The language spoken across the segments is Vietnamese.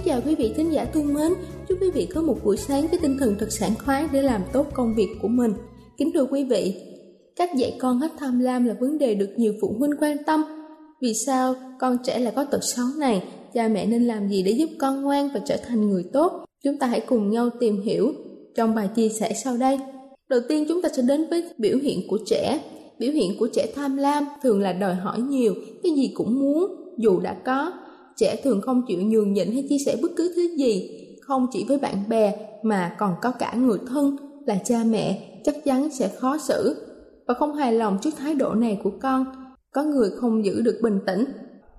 kính chào quý vị khán giả thân mến. Chúc quý vị có một buổi sáng với tinh thần thật sảng khoái để làm tốt công việc của mình. Kính thưa quý vị, cách dạy con hết tham lam là vấn đề được nhiều phụ huynh quan tâm. Vì sao con trẻ lại có tật xấu này? Cha mẹ nên làm gì để giúp con ngoan và trở thành người tốt? Chúng ta hãy cùng nhau tìm hiểu trong bài chia sẻ sau đây. Đầu tiên chúng ta sẽ đến với biểu hiện của trẻ. Biểu hiện của trẻ tham lam thường là đòi hỏi nhiều, cái gì cũng muốn, dù đã có trẻ thường không chịu nhường nhịn hay chia sẻ bất cứ thứ gì, không chỉ với bạn bè mà còn có cả người thân là cha mẹ, chắc chắn sẽ khó xử. Và không hài lòng trước thái độ này của con, có người không giữ được bình tĩnh,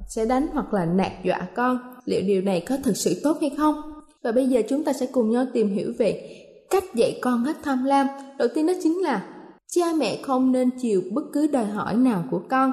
sẽ đánh hoặc là nạt dọa con. Liệu điều này có thực sự tốt hay không? Và bây giờ chúng ta sẽ cùng nhau tìm hiểu về cách dạy con hết tham lam. Đầu tiên đó chính là, cha mẹ không nên chiều bất cứ đòi hỏi nào của con.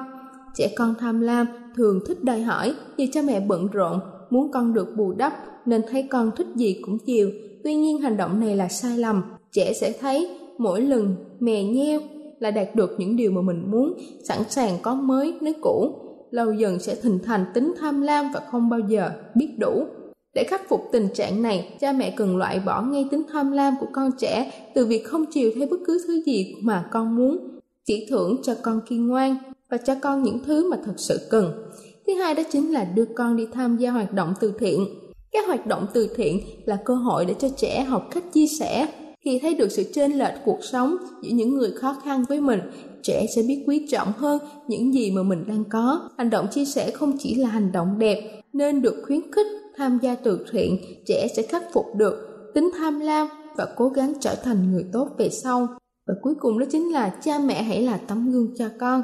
Trẻ con tham lam thường thích đòi hỏi vì cha mẹ bận rộn, muốn con được bù đắp nên thấy con thích gì cũng chiều. Tuy nhiên hành động này là sai lầm. Trẻ sẽ thấy mỗi lần mè nheo là đạt được những điều mà mình muốn, sẵn sàng có mới nếu cũ. Lâu dần sẽ hình thành tính tham lam và không bao giờ biết đủ. Để khắc phục tình trạng này, cha mẹ cần loại bỏ ngay tính tham lam của con trẻ, từ việc không chiều theo bất cứ thứ gì mà con muốn. Chỉ thưởng cho con kiên ngoan và cho con những thứ mà thật sự cần. Thứ hai đó chính là đưa con đi tham gia hoạt động từ thiện. Các hoạt động từ thiện là cơ hội để cho trẻ học cách chia sẻ. Khi thấy được sự chênh lệch cuộc sống giữa những người khó khăn với mình, trẻ sẽ biết quý trọng hơn những gì mà mình đang có. Hành động chia sẻ không chỉ là hành động đẹp, nên được khuyến khích tham gia từ thiện, trẻ sẽ khắc phục được tính tham lam và cố gắng trở thành người tốt về sau. Và cuối cùng đó chính là cha mẹ hãy là tấm gương cho con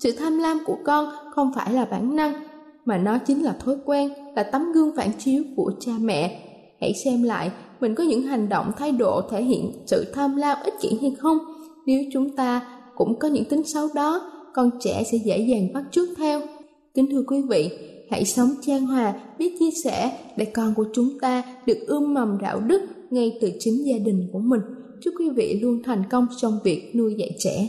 sự tham lam của con không phải là bản năng, mà nó chính là thói quen, là tấm gương phản chiếu của cha mẹ. Hãy xem lại, mình có những hành động, thái độ thể hiện sự tham lam ích kỷ hay không? Nếu chúng ta cũng có những tính xấu đó, con trẻ sẽ dễ dàng bắt chước theo. Kính thưa quý vị, hãy sống chan hòa, biết chia sẻ để con của chúng ta được ươm mầm đạo đức ngay từ chính gia đình của mình. Chúc quý vị luôn thành công trong việc nuôi dạy trẻ.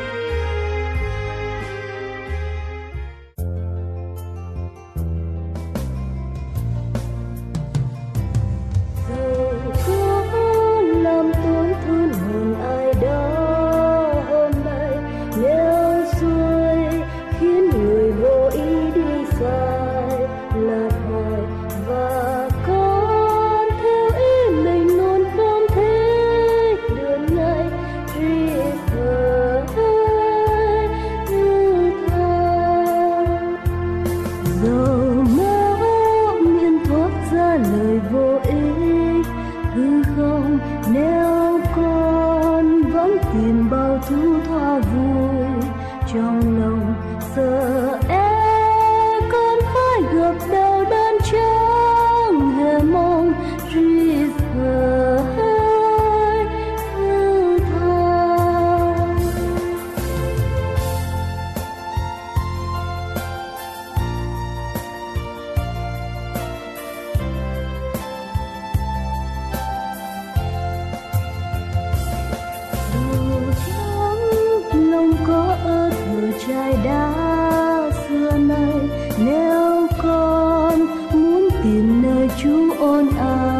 tìm nơi Chúa ôn ai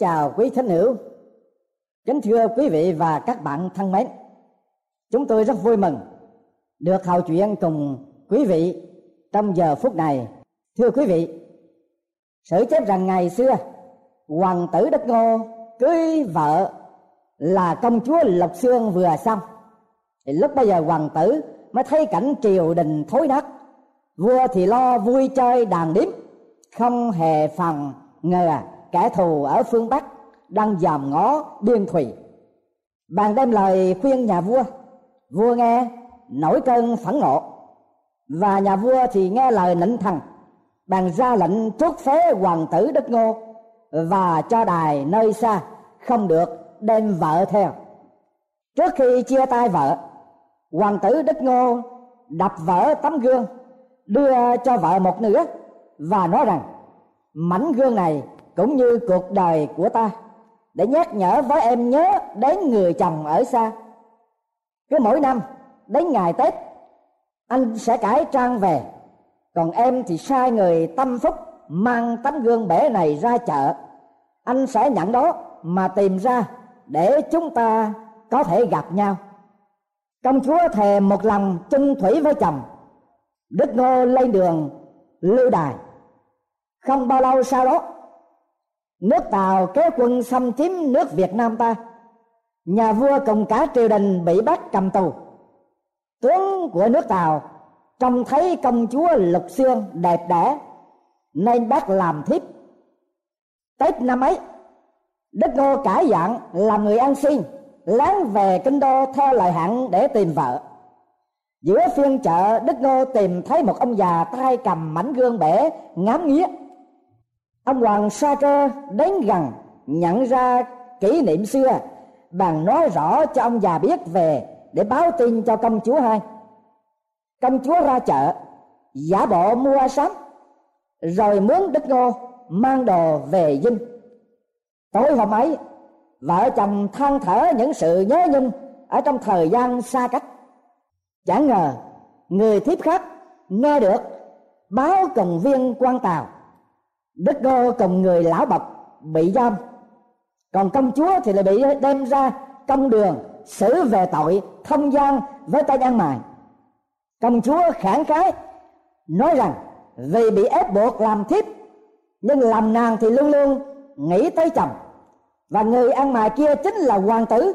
chào quý thính hữu, kính thưa quý vị và các bạn thân mến. Chúng tôi rất vui mừng được hào chuyện cùng quý vị trong giờ phút này. Thưa quý vị, sử chép rằng ngày xưa hoàng tử Đất Ngô cưới vợ là công chúa Lộc Xương vừa xong. Thì lúc bây giờ hoàng tử mới thấy cảnh triều đình thối nát, vua thì lo vui chơi đàn điếm, không hề phần ngờ kẻ thù ở phương Bắc đang dòm ngó biên thủy. Bàn đem lời khuyên nhà vua, vua nghe nổi cơn phẫn nộ và nhà vua thì nghe lời nịnh thần bàn ra lệnh trút phế hoàng tử đất ngô và cho đài nơi xa không được đem vợ theo trước khi chia tay vợ hoàng tử đất ngô đập vỡ tấm gương đưa cho vợ một nửa và nói rằng mảnh gương này cũng như cuộc đời của ta, để nhắc nhở với em nhớ đến người chồng ở xa. Cứ mỗi năm, đến ngày tết, anh sẽ cải trang về. Còn em thì sai người tâm phúc mang tấm gương bể này ra chợ. Anh sẽ nhận đó mà tìm ra để chúng ta có thể gặp nhau. Công chúa thề một lòng chung thủy với chồng. Đức ngô lên đường, lưu đài. Không bao lâu sau đó nước tàu kéo quân xâm chiếm nước việt nam ta. Nhà vua cùng cả triều đình bị bắt cầm tù. Tướng của nước tàu trông thấy công chúa lục xương đẹp đẽ, nên bắt làm thiếp. Tết năm ấy, đức ngô cải dạng làm người ăn xin láng về kinh đô theo lời hẳn để tìm vợ. Giữa phiên chợ, đức ngô tìm thấy một ông già tay cầm mảnh gương bể ngắm nghía ông hoàng sa cơ đến gần, nhận ra kỷ niệm xưa. Bàn nói rõ cho ông già biết về để báo tin cho công chúa hai. Công chúa ra chợ, giả bộ mua sắm, rồi mướn đức ngô, mang đồ về dinh. Tối hôm ấy, vợ chồng than thở những sự nhớ nhung ở trong thời gian xa cách. Chẳng ngờ, người thiếp khách nghe được, báo cùng viên quan tàu đức cô cùng người lão bậc bị giam. Còn công chúa thì lại bị đem ra công đường, xử về tội thông gian với tay ăn mài công chúa khẳng khái, nói rằng, vì bị ép buộc làm thiếp, nhưng làm nàng thì luôn luôn nghĩ tới chồng. Và người ăn mài kia chính là hoàng tử,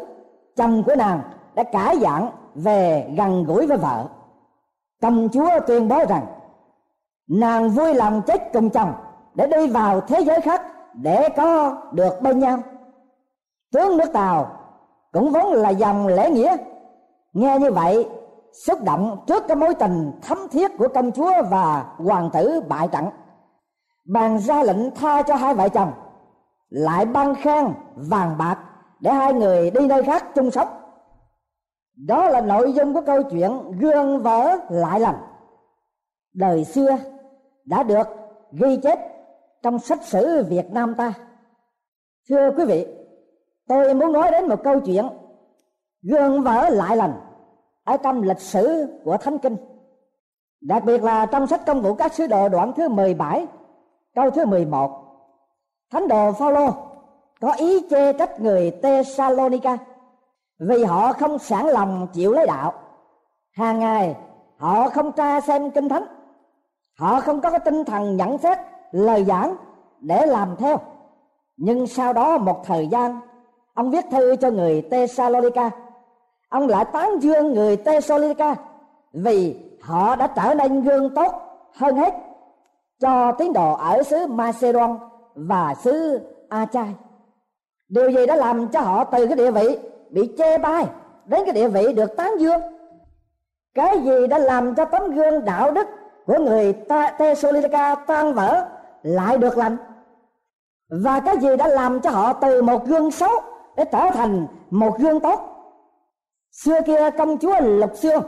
chồng của nàng, đã cải dạng về gần gũi với vợ. Công chúa tuyên bố rằng, nàng vui lòng chết cùng chồng để đi vào thế giới khác để có được bên nhau. Tướng nước tàu cũng vốn là dòng lễ nghĩa. Nghe như vậy, xúc động trước cái mối tình thấm thiết của công chúa và hoàng tử bại trận. Bàn ra lệnh tha cho hai vợ chồng, lại ban khen vàng bạc để hai người đi nơi khác chung sống. Đó là nội dung của câu chuyện gương vỡ lại lành đời xưa đã được ghi chép trong sách sử Việt Nam ta. Thưa quý vị, tôi muốn nói đến một câu chuyện gương vỡ lại lành ở trong lịch sử của Thánh Kinh. Đặc biệt là trong sách công vụ các sứ đồ đoạn thứ 17, câu thứ 11. Thánh đồ Phaolô có ý chê trách người Tesalonica vì họ không sẵn lòng chịu lấy đạo. Hàng ngày họ không tra xem kinh thánh, họ không có cái tinh thần nhận xét lời giảng để làm theo nhưng sau đó một thời gian, ông viết thư cho người Tesalonica ông lại tán dương người Tesalonica vì họ đã trở nên gương tốt hơn hết cho tín đồ ở xứ Macedon và xứ Achai. Điều gì đã làm cho họ từ cái địa vị bị chê bai đến cái địa vị được tán dương? Cái gì đã làm cho tấm gương đạo đức của người Tesalonica tan vỡ lại được lành. Và cái gì đã làm cho họ từ một gương xấu để trở thành một gương tốt? Xưa kia công chúa lục xương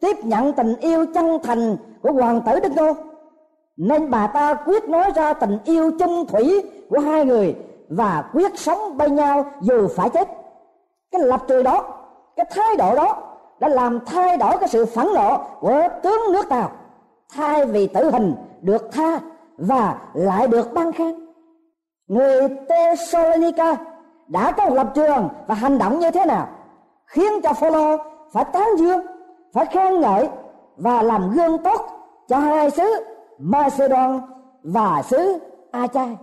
tiếp nhận tình yêu chân thành của hoàng tử đức đô nên bà ta quyết nói ra tình yêu chung thủy của hai người và quyết sống bên nhau dù phải chết. Cái lập trường đó, cái thái độ đó đã làm thay đổi cái sự phẫn nộ của tướng nước tàu. Thay vì tử hình được tha và lại được ban khen. Người Thessalonica đã có một lập trường và hành động như thế nào khiến cho Phaolô phải tán dương, phải khen ngợi và làm gương tốt cho hai xứ Macedon và xứ Achai?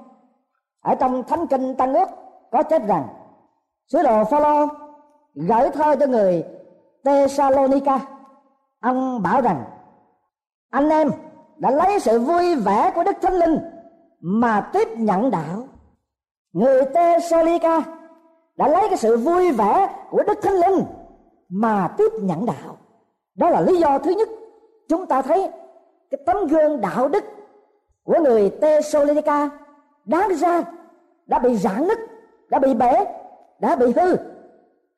Ở trong thánh kinh tăng ước có chết rằng, sứ đồ Phaolô gửi thơ cho người Thessalonica. Ông bảo rằng, anh em đã lấy sự vui vẻ của Đức Thánh Linh mà tiếp nhận đạo. Người Thessalonica đã lấy cái sự vui vẻ của Đức Thánh Linh mà tiếp nhận đạo. Đó là lý do thứ nhất. Chúng ta thấy cái tấm gương đạo đức của người Thessalonica đáng ra đã bị rạn nứt, đã bị bể, đã bị hư,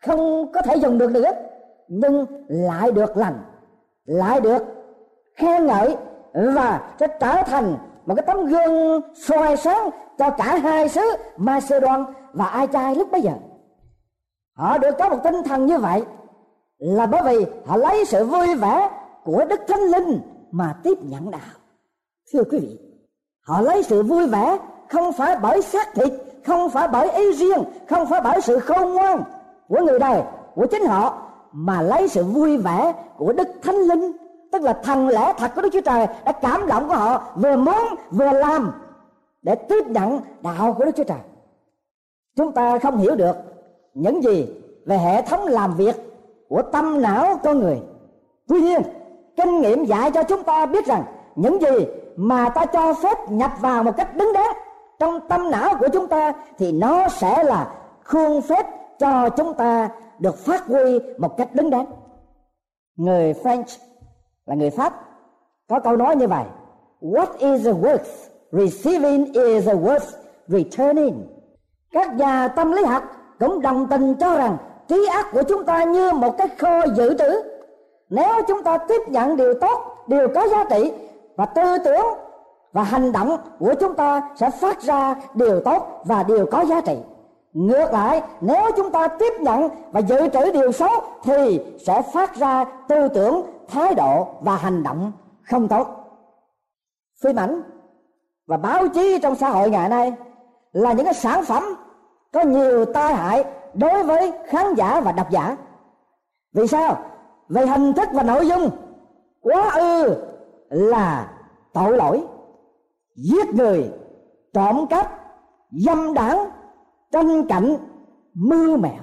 không có thể dùng được nữa, nhưng lại được lành, lại được khen ngợi và sẽ trở thành một cái tấm gương soi sáng cho cả hai xứ Macedon và Ai Chai lúc bấy giờ. Họ được có một tinh thần như vậy là bởi vì họ lấy sự vui vẻ của Đức Thánh Linh mà tiếp nhận đạo. Thưa quý vị, họ lấy sự vui vẻ không phải bởi xác thịt, không phải bởi ý riêng, không phải bởi sự khôn ngoan của người đời, của chính họ, mà lấy sự vui vẻ của Đức Thánh Linh tức là thần lẽ thật của Đức Chúa Trời đã cảm động của họ vừa muốn vừa làm để tiếp nhận đạo của Đức Chúa Trời. Chúng ta không hiểu được những gì về hệ thống làm việc của tâm não con người. Tuy nhiên, kinh nghiệm dạy cho chúng ta biết rằng những gì mà ta cho phép nhập vào một cách đứng đắn trong tâm não của chúng ta thì nó sẽ là khuôn phép cho chúng ta được phát huy một cách đứng đắn. Người French là người Pháp. Có câu nói như vậy, What is the worth receiving is the worth returning. Các nhà tâm lý học cũng đồng tình cho rằng trí ác của chúng ta như một cái kho dự trữ. Nếu chúng ta tiếp nhận điều tốt, điều có giá trị và tư tưởng và hành động của chúng ta sẽ phát ra điều tốt và điều có giá trị. Ngược lại, nếu chúng ta tiếp nhận và dự trữ điều xấu thì sẽ phát ra tư tưởng thái độ và hành động không tốt. Phim ảnh và báo chí trong xã hội ngày nay là những cái sản phẩm có nhiều tai hại đối với khán giả và độc giả. Vì sao? Vì hình thức và nội dung quá ư là tội lỗi, giết người, trộm cắp, dâm đảng, tranh cạnh, mưu mẹo.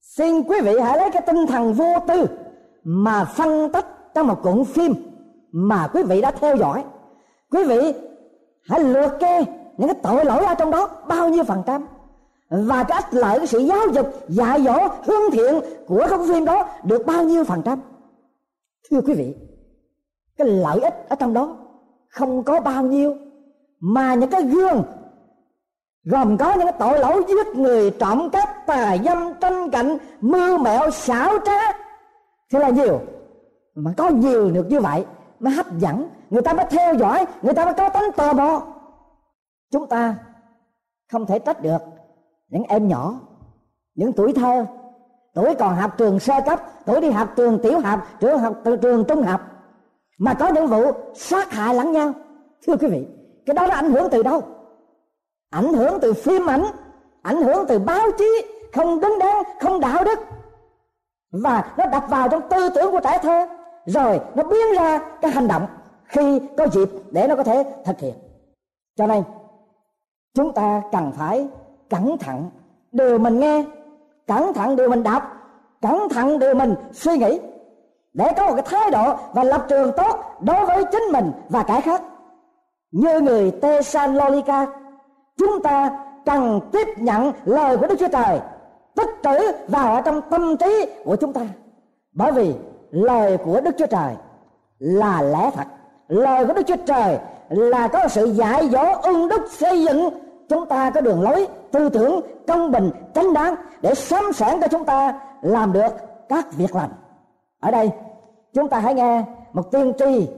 Xin quý vị hãy lấy cái tinh thần vô tư mà phân tích trong một cuộn phim mà quý vị đã theo dõi, quý vị hãy lượt kê những cái tội lỗi ở trong đó bao nhiêu phần trăm. Và cái ích lợi, cái sự giáo dục, dạy dỗ, hướng thiện của cái phim đó được bao nhiêu phần trăm. Thưa quý vị, cái lợi ích ở trong đó không có bao nhiêu, mà những cái gương gồm có những cái tội lỗi giết người, trộm cắp, tà dâm, tranh cạnh, mưu mẹo, xảo trá thì là nhiều mà có nhiều được như vậy? Mới hấp dẫn. Người ta mới theo dõi. Người ta mới có tính tò mò. Chúng ta không thể trách được những em nhỏ, những tuổi thơ. Tuổi còn học trường sơ cấp, tuổi đi học trường tiểu học, trường học, từ trường trung học. Mà có những vụ sát hại lẫn nhau. Thưa quý vị, cái đó nó ảnh hưởng từ đâu? Ảnh hưởng từ phim ảnh ảnh hưởng từ báo chí. Không đứng đắn, không đạo đức. Và nó đập vào trong tư tưởng của trẻ thơ rồi, nó biến ra cái hành động khi có dịp để nó có thể thực hiện. Cho nên, chúng ta cần phải cẩn thận điều mình nghe, cẩn thận điều mình đọc, cẩn thận điều mình suy nghĩ để có một cái thái độ và lập trường tốt đối với chính mình và kẻ khác. Như người Thessalonica, chúng ta cần tiếp nhận lời của Đức Chúa Trời, tích trữ vào ở trong tâm trí của chúng ta. Bởi vì lời của Đức Chúa Trời là lẽ thật. Lời của Đức Chúa Trời là có sự dạy dỗ ưng đức xây dựng. Chúng ta có đường lối, tư tưởng, công bình, chánh đáng để sắm sẵn cho chúng ta làm được các việc lành. Ở đây, chúng ta hãy nghe một tiên tri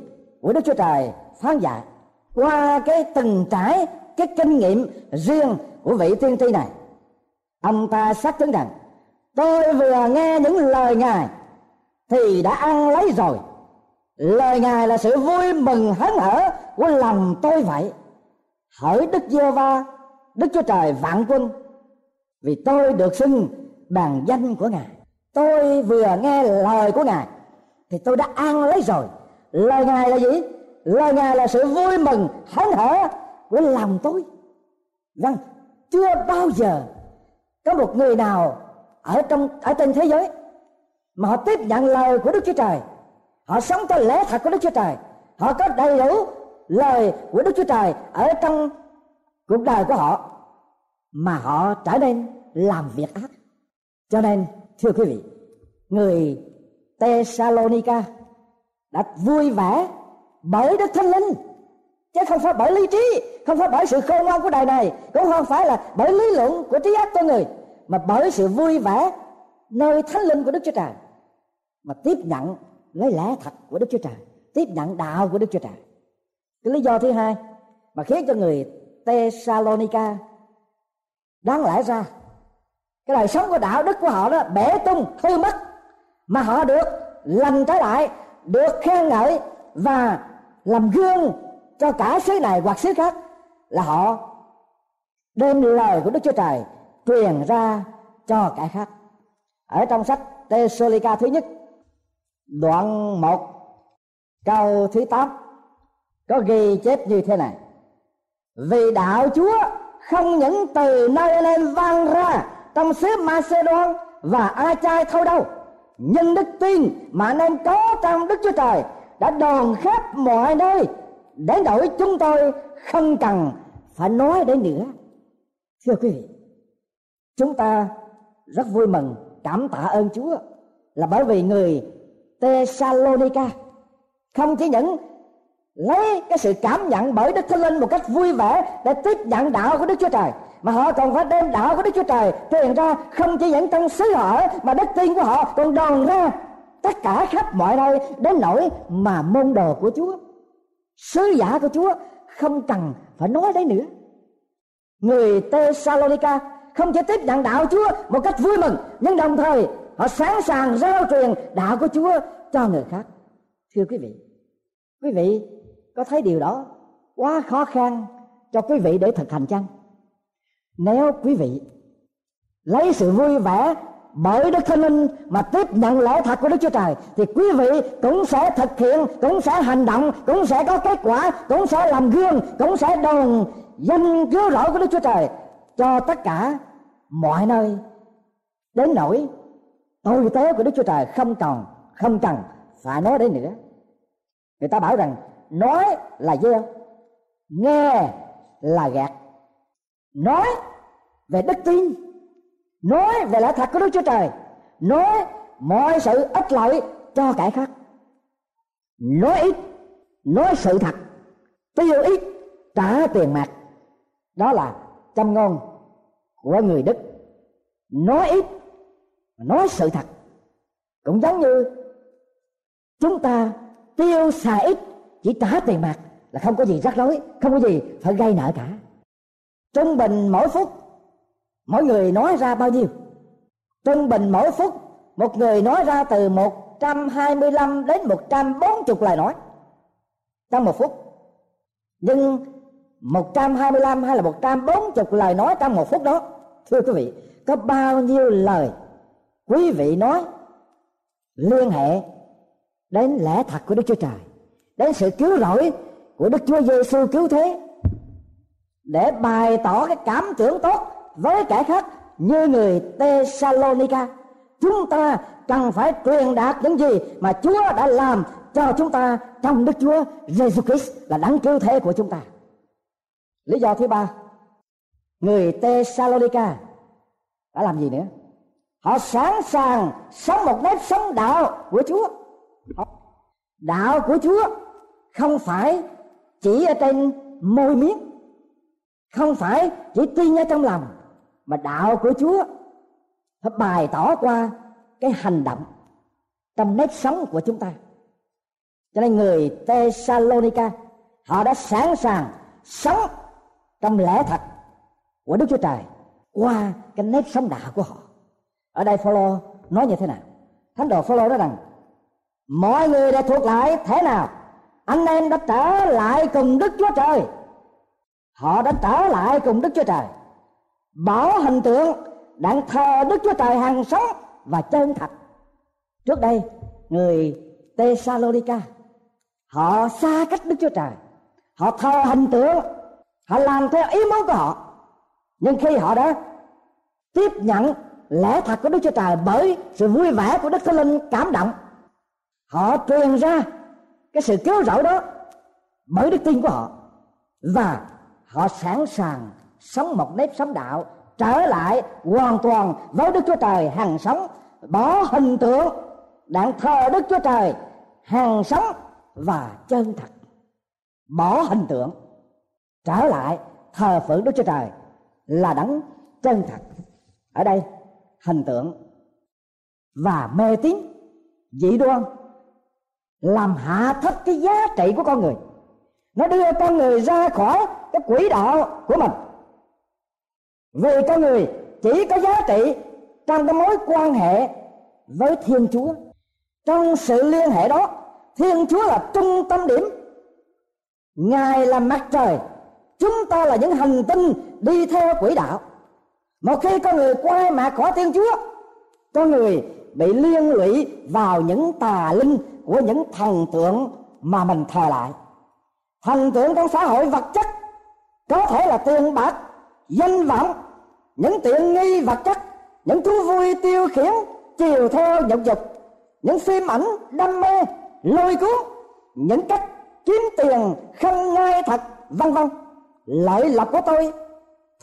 của đức chúa trời phán dạy qua cái từng trải, cái kinh nghiệm riêng của vị tiên tri này. Ông ta xác chứng rằng, tôi vừa nghe những lời ngài thì đã ăn lấy rồi. Lời ngài là sự vui mừng hớn hở của lòng tôi vậy. Hỡi đức giê va đức chúa trời vạn quân, vì tôi được xưng bằng danh của ngài. Tôi vừa nghe lời của ngài thì tôi đã ăn lấy rồi. Lời ngài là gì? Lời ngài là sự vui mừng, hớn hở của lòng tôi. Vâng chưa bao giờ có một người nào ở trong, ở trên thế giới mà họ tiếp nhận lời của Đức Chúa Trời. Họ sống theo lẽ thật của Đức Chúa Trời. Họ có đầy đủ lời của Đức Chúa Trời ở trong cuộc đời của họ, mà họ trở nên làm việc ác. Cho nên, thưa quý vị, người Thessalonica đã vui vẻ bởi Đức Thánh Linh, chứ không phải bởi lý trí, không phải bởi sự khôn ngoan của đời này, cũng không phải là bởi lý luận của trí óc con người, mà bởi sự vui vẻ nơi thánh linh của đức chúa trời. Mà tiếp nhận lấy lẽ thật của đức chúa trời. Tiếp nhận đạo của đức chúa trời. Cái lý do thứ hai mà khiến cho người Thessalonica đáng lẽ ra, cái đời sống của đạo đức của họ đó bể tung, hư mất, mà họ được lành trở lại, được khen ngợi và làm gương cho cả xứ này hoặc xứ khác, là họ đem lời của Đức Chúa Trời truyền ra cho kẻ khác. Ở trong sách Tesolica thứ nhất, đoạn 1 câu thứ 8 có ghi chép như thế này. Vì đạo Chúa không những từ nơi anh em vang ra trong xứ Macedon và A-chai thôi đâu, nhưng đức tin mà anh em có trong Đức Chúa Trời đã đòn khắp mọi nơi đến đổi chúng tôi không cần phải nói đến nữa thưa quý vị, chúng ta rất vui mừng cảm tạ ơn chúa là bởi vì người Thessalonica không chỉ những lấy cái sự cảm nhận bởi Đức Thánh Linh một cách vui vẻ để tiếp nhận đạo của Đức Chúa Trời. Mà họ còn phải đem đạo của Đức Chúa Trời truyền ra, không chỉ những trong xứ họ, mà đức tin của họ còn đòn ra tất cả khắp mọi nơi đến nỗi mà môn đồ của Chúa, sứ giả của Chúa không cần phải nói đấy nữa. Người Thessalonica không chỉ tiếp nhận đạo Chúa một cách vui mừng. Nhưng đồng thời họ sẵn sàng giao truyền đạo của Chúa cho người khác. Thưa quý vị quý vị có thấy điều đó quá khó khăn cho quý vị để thực hành chăng? Nếu quý vị lấy sự vui vẻ bởi Đức Thánh Linh mà tiếp nhận lẽ thật của Đức Chúa Trời thì quý vị cũng sẽ thực hiện, cũng sẽ hành động, cũng sẽ có kết quả, cũng sẽ làm gương, cũng sẽ đồng danh cứu rỗi của Đức Chúa Trời cho tất cả mọi nơi. Đến nỗi tôi tế của Đức Chúa Trời không còn, không cần phải nói đến nữa. Người ta bảo rằng, nói là gieo, nghe là gạt. Nói về đức tin, nói về lẽ thật của Đức Chúa Trời, nói mọi sự ích lợi cho kẻ khác. Nói ít, nói sự thật, tiêu ít, trả tiền mặt. Đó là châm ngôn của người đức. Nói ít, nói sự thật. Cũng giống như chúng ta tiêu xài ít chỉ trả tiền mặt là không có gì rắc rối, không có gì phải gây nợ cả. Trung bình mỗi phút, mỗi người nói ra bao nhiêu? Trung bình mỗi phút, một người nói ra từ 125 đến 140 lời nói trong một phút. Nhưng 125 hay là 140 lời nói trong một phút đó thưa quý vị, có bao nhiêu lời quý vị nói liên hệ đến lẽ thật của Đức Chúa Trời, đến sự cứu rỗi của Đức Chúa Giêsu cứu thế, để bày tỏ cái cảm tưởng tốt với kẻ khác như người Thessalonica chúng ta cần phải truyền đạt những gì mà Chúa đã làm cho chúng ta trong Đức Chúa Giêsu Christ là đấng cứu thế của chúng ta. Lý do thứ ba, người Tesalonica đã làm gì nữa? Họ sẵn sàng sống một nếp sống đạo của Chúa. Đạo của Chúa không phải chỉ ở trên môi miếng, không phải chỉ tin ở trong lòng mà đạo của Chúa phải bày tỏ qua cái hành động trong nếp sống của chúng ta cho nên người Tesalonica họ đã sẵn sàng sống trong lẽ thật của Đức Chúa Trời qua cái nếp sống đạo của họ. Ở đây Phaolô nói như thế nào? Thánh đồ Phaolô nói rằng, mọi người đã thuộc lại thế nào? Anh em đã trở lại cùng Đức Chúa Trời. Họ đã trở lại cùng Đức Chúa Trời. Bảo hình tượng đang thờ Đức Chúa Trời hàng sống và chân thật. Trước đây, người Tesalonica họ xa cách Đức Chúa Trời. Họ thờ hình tượng họ làm theo ý muốn của họ. Nhưng khi họ đã tiếp nhận lẽ thật của Đức Chúa Trời bởi sự vui vẻ của Đức Thánh Linh cảm động, họ truyền ra cái sự cứu rỗi đó bởi đức tin của họ. Và họ sẵn sàng sống một nếp sống đạo, trở lại hoàn toàn với Đức Chúa Trời hằng sống, bỏ hình tượng đặng thờ Đức Chúa Trời hằng sống và chân thật. Bỏ hình tượng trở lại thờ phượng Đức Chúa Trời là đấng chân thật. Ở đây, hình tượng và mê tín, dị đoan, làm hạ thấp cái giá trị của con người. Nó đưa con người ra khỏi cái quỹ đạo của mình. Vì con người chỉ có giá trị trong cái mối quan hệ với thiên chúa. Trong sự liên hệ đó, thiên chúa là trung tâm điểm. Ngài là mặt trời chúng ta là những hành tinh đi theo quỹ đạo. Một khi con người quay mặt khỏi thiên chúa, con người bị liên lụy vào những tà linh của những thần tượng mà mình thờ lại. Thần tượng trong xã hội vật chất có thể là tiền bạc, danh vọng, những tiện nghi vật chất, những thú vui tiêu khiển, chiều theo nhục dục, những phim ảnh đam mê, lôi cuốn, những cách kiếm tiền không ngay thật, vân vân lợi lộc của tôi,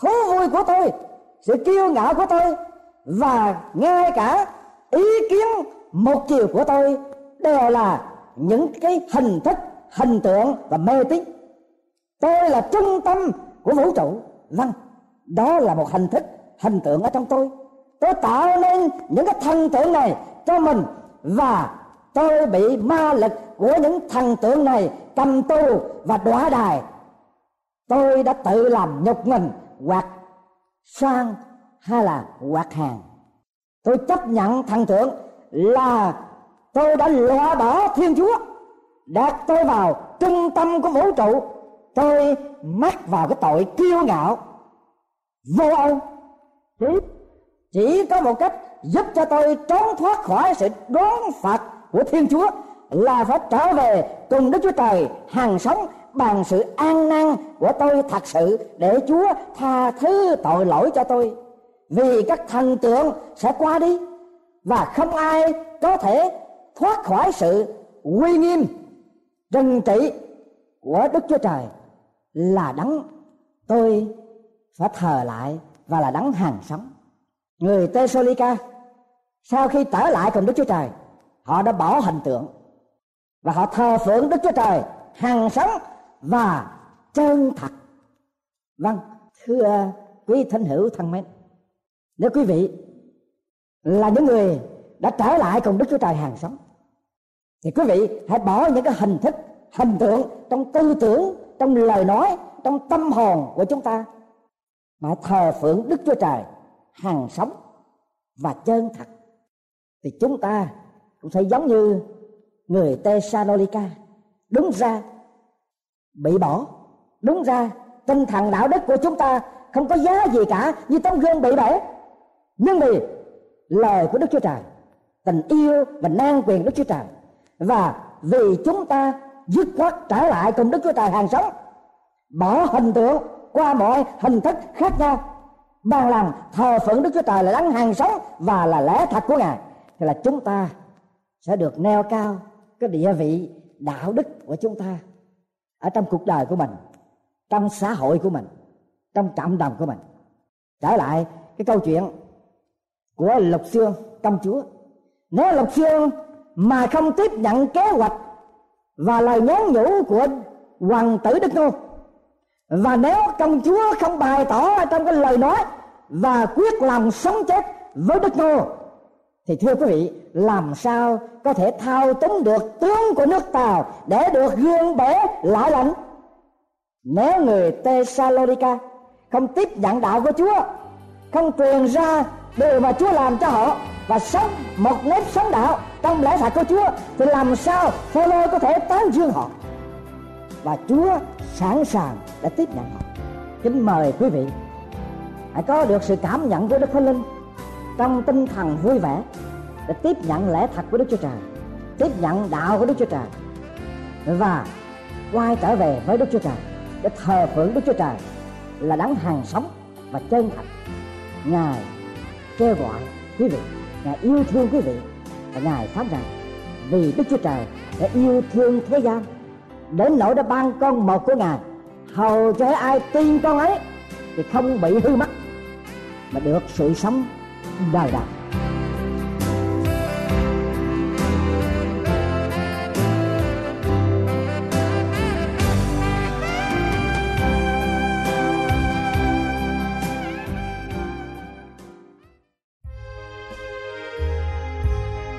thú vui của tôi, sự kiêu ngạo của tôi, và ngay cả ý kiến một chiều của tôi đều là những cái hình thức, hình tượng và mê tín. Tôi là trung tâm của vũ trụ. Vâng đó là một hình thức, hình tượng ở trong tôi. Tôi tạo nên những cái thần tượng này cho mình và tôi bị ma lực của những thần tượng này cầm tù và đọa đài tôi đã tự làm nhục mình hoặc sang hay là hoặc hàng. Tôi chấp nhận thần tượng là tôi đã loại bỏ thiên chúa đặt tôi vào trung tâm của vũ trụ. Tôi mắc vào cái tội kiêu ngạo vô ơn. Chỉ, chỉ có một cách giúp cho tôi trốn thoát khỏi sự đoán phạt của thiên chúa là phải trở về cùng đức chúa trời hàng sống bằng sự an năng của tôi thật sự để chúa tha thứ tội lỗi cho tôi. Vì các thần tượng sẽ qua đi và không ai có thể thoát khỏi sự uy nghiêm trừng trị của đức chúa trời. Là đấng tôi phải thờ lại và là đấng hàng sống. Người Tesolica sau khi trở lại cùng Đức Chúa Trời, họ đã bỏ hình tượng và họ thờ phượng Đức Chúa Trời hàng sống và chân thật. Vâng thưa quý thánh hữu thân mến, nếu quý vị là những người đã trở lại cùng Đức Chúa Trời hàng sống, thì quý vị hãy bỏ những cái hình thức, hình tượng trong tư tưởng, trong lời nói, trong tâm hồn của chúng ta mà thờ phượng Đức Chúa Trời hàng sống và chân thật. Thì chúng ta cũng sẽ giống như người Thessalonica đúng ra bị bỏ. Đúng ra, tinh thần đạo đức của chúng ta không có giá gì cả như tấm gương bị bể nhưng vì lời của Đức Chúa Trời, tình yêu và nan quyền Đức Chúa Trời, và vì chúng ta dứt khoát trở lại cùng Đức Chúa Trời hàng sống, bỏ hình tượng qua mọi hình thức khác nhau, bằng lòng thờ phượng Đức Chúa Trời là đấng hàng sống và là lẽ thật của Ngài, thì là chúng ta sẽ được neo cao cái địa vị đạo đức của chúng ta ở trong cuộc đời của mình, trong xã hội của mình, trong cộng đồng của mình. Trở lại cái câu chuyện của lục xương công chúa. Nếu lục xương mà không tiếp nhận kế hoạch và lời nhắn nhủ của hoàng tử đức ngô, và nếu công chúa không bày tỏ trong cái lời nói và quyết lòng sống chết với đức ngô thì thưa quý vị, làm sao có thể thao túng được tướng của nước tàu để được gương bể lại lạnh? Nếu người Tesalonica không tiếp nhận đạo của Chúa, không truyền ra điều mà Chúa làm cho họ và sống một nếp sống đạo trong lẽ thật của Chúa, thì làm sao Phaolô có thể tán dương họ? Và Chúa sẵn sàng để tiếp nhận họ. Kính mời quý vị hãy có được sự cảm nhận của Đức Thánh Linh trong tinh thần vui vẻ để tiếp nhận lẽ thật của Đức Chúa Trời, tiếp nhận đạo của Đức Chúa Trời, và quay trở về với Đức Chúa Trời để thờ phượng Đức Chúa Trời là đấng hàng sống và chân thật. Ngài kêu gọi quý vị, Ngài yêu thương quý vị và Ngài phán rằng, vì Đức Chúa Trời đã yêu thương thế gian, đến nỗi đã ban con một của Ngài, hầu cho ai tin con ấy thì không bị hư mất, mà được sự sống đời đời.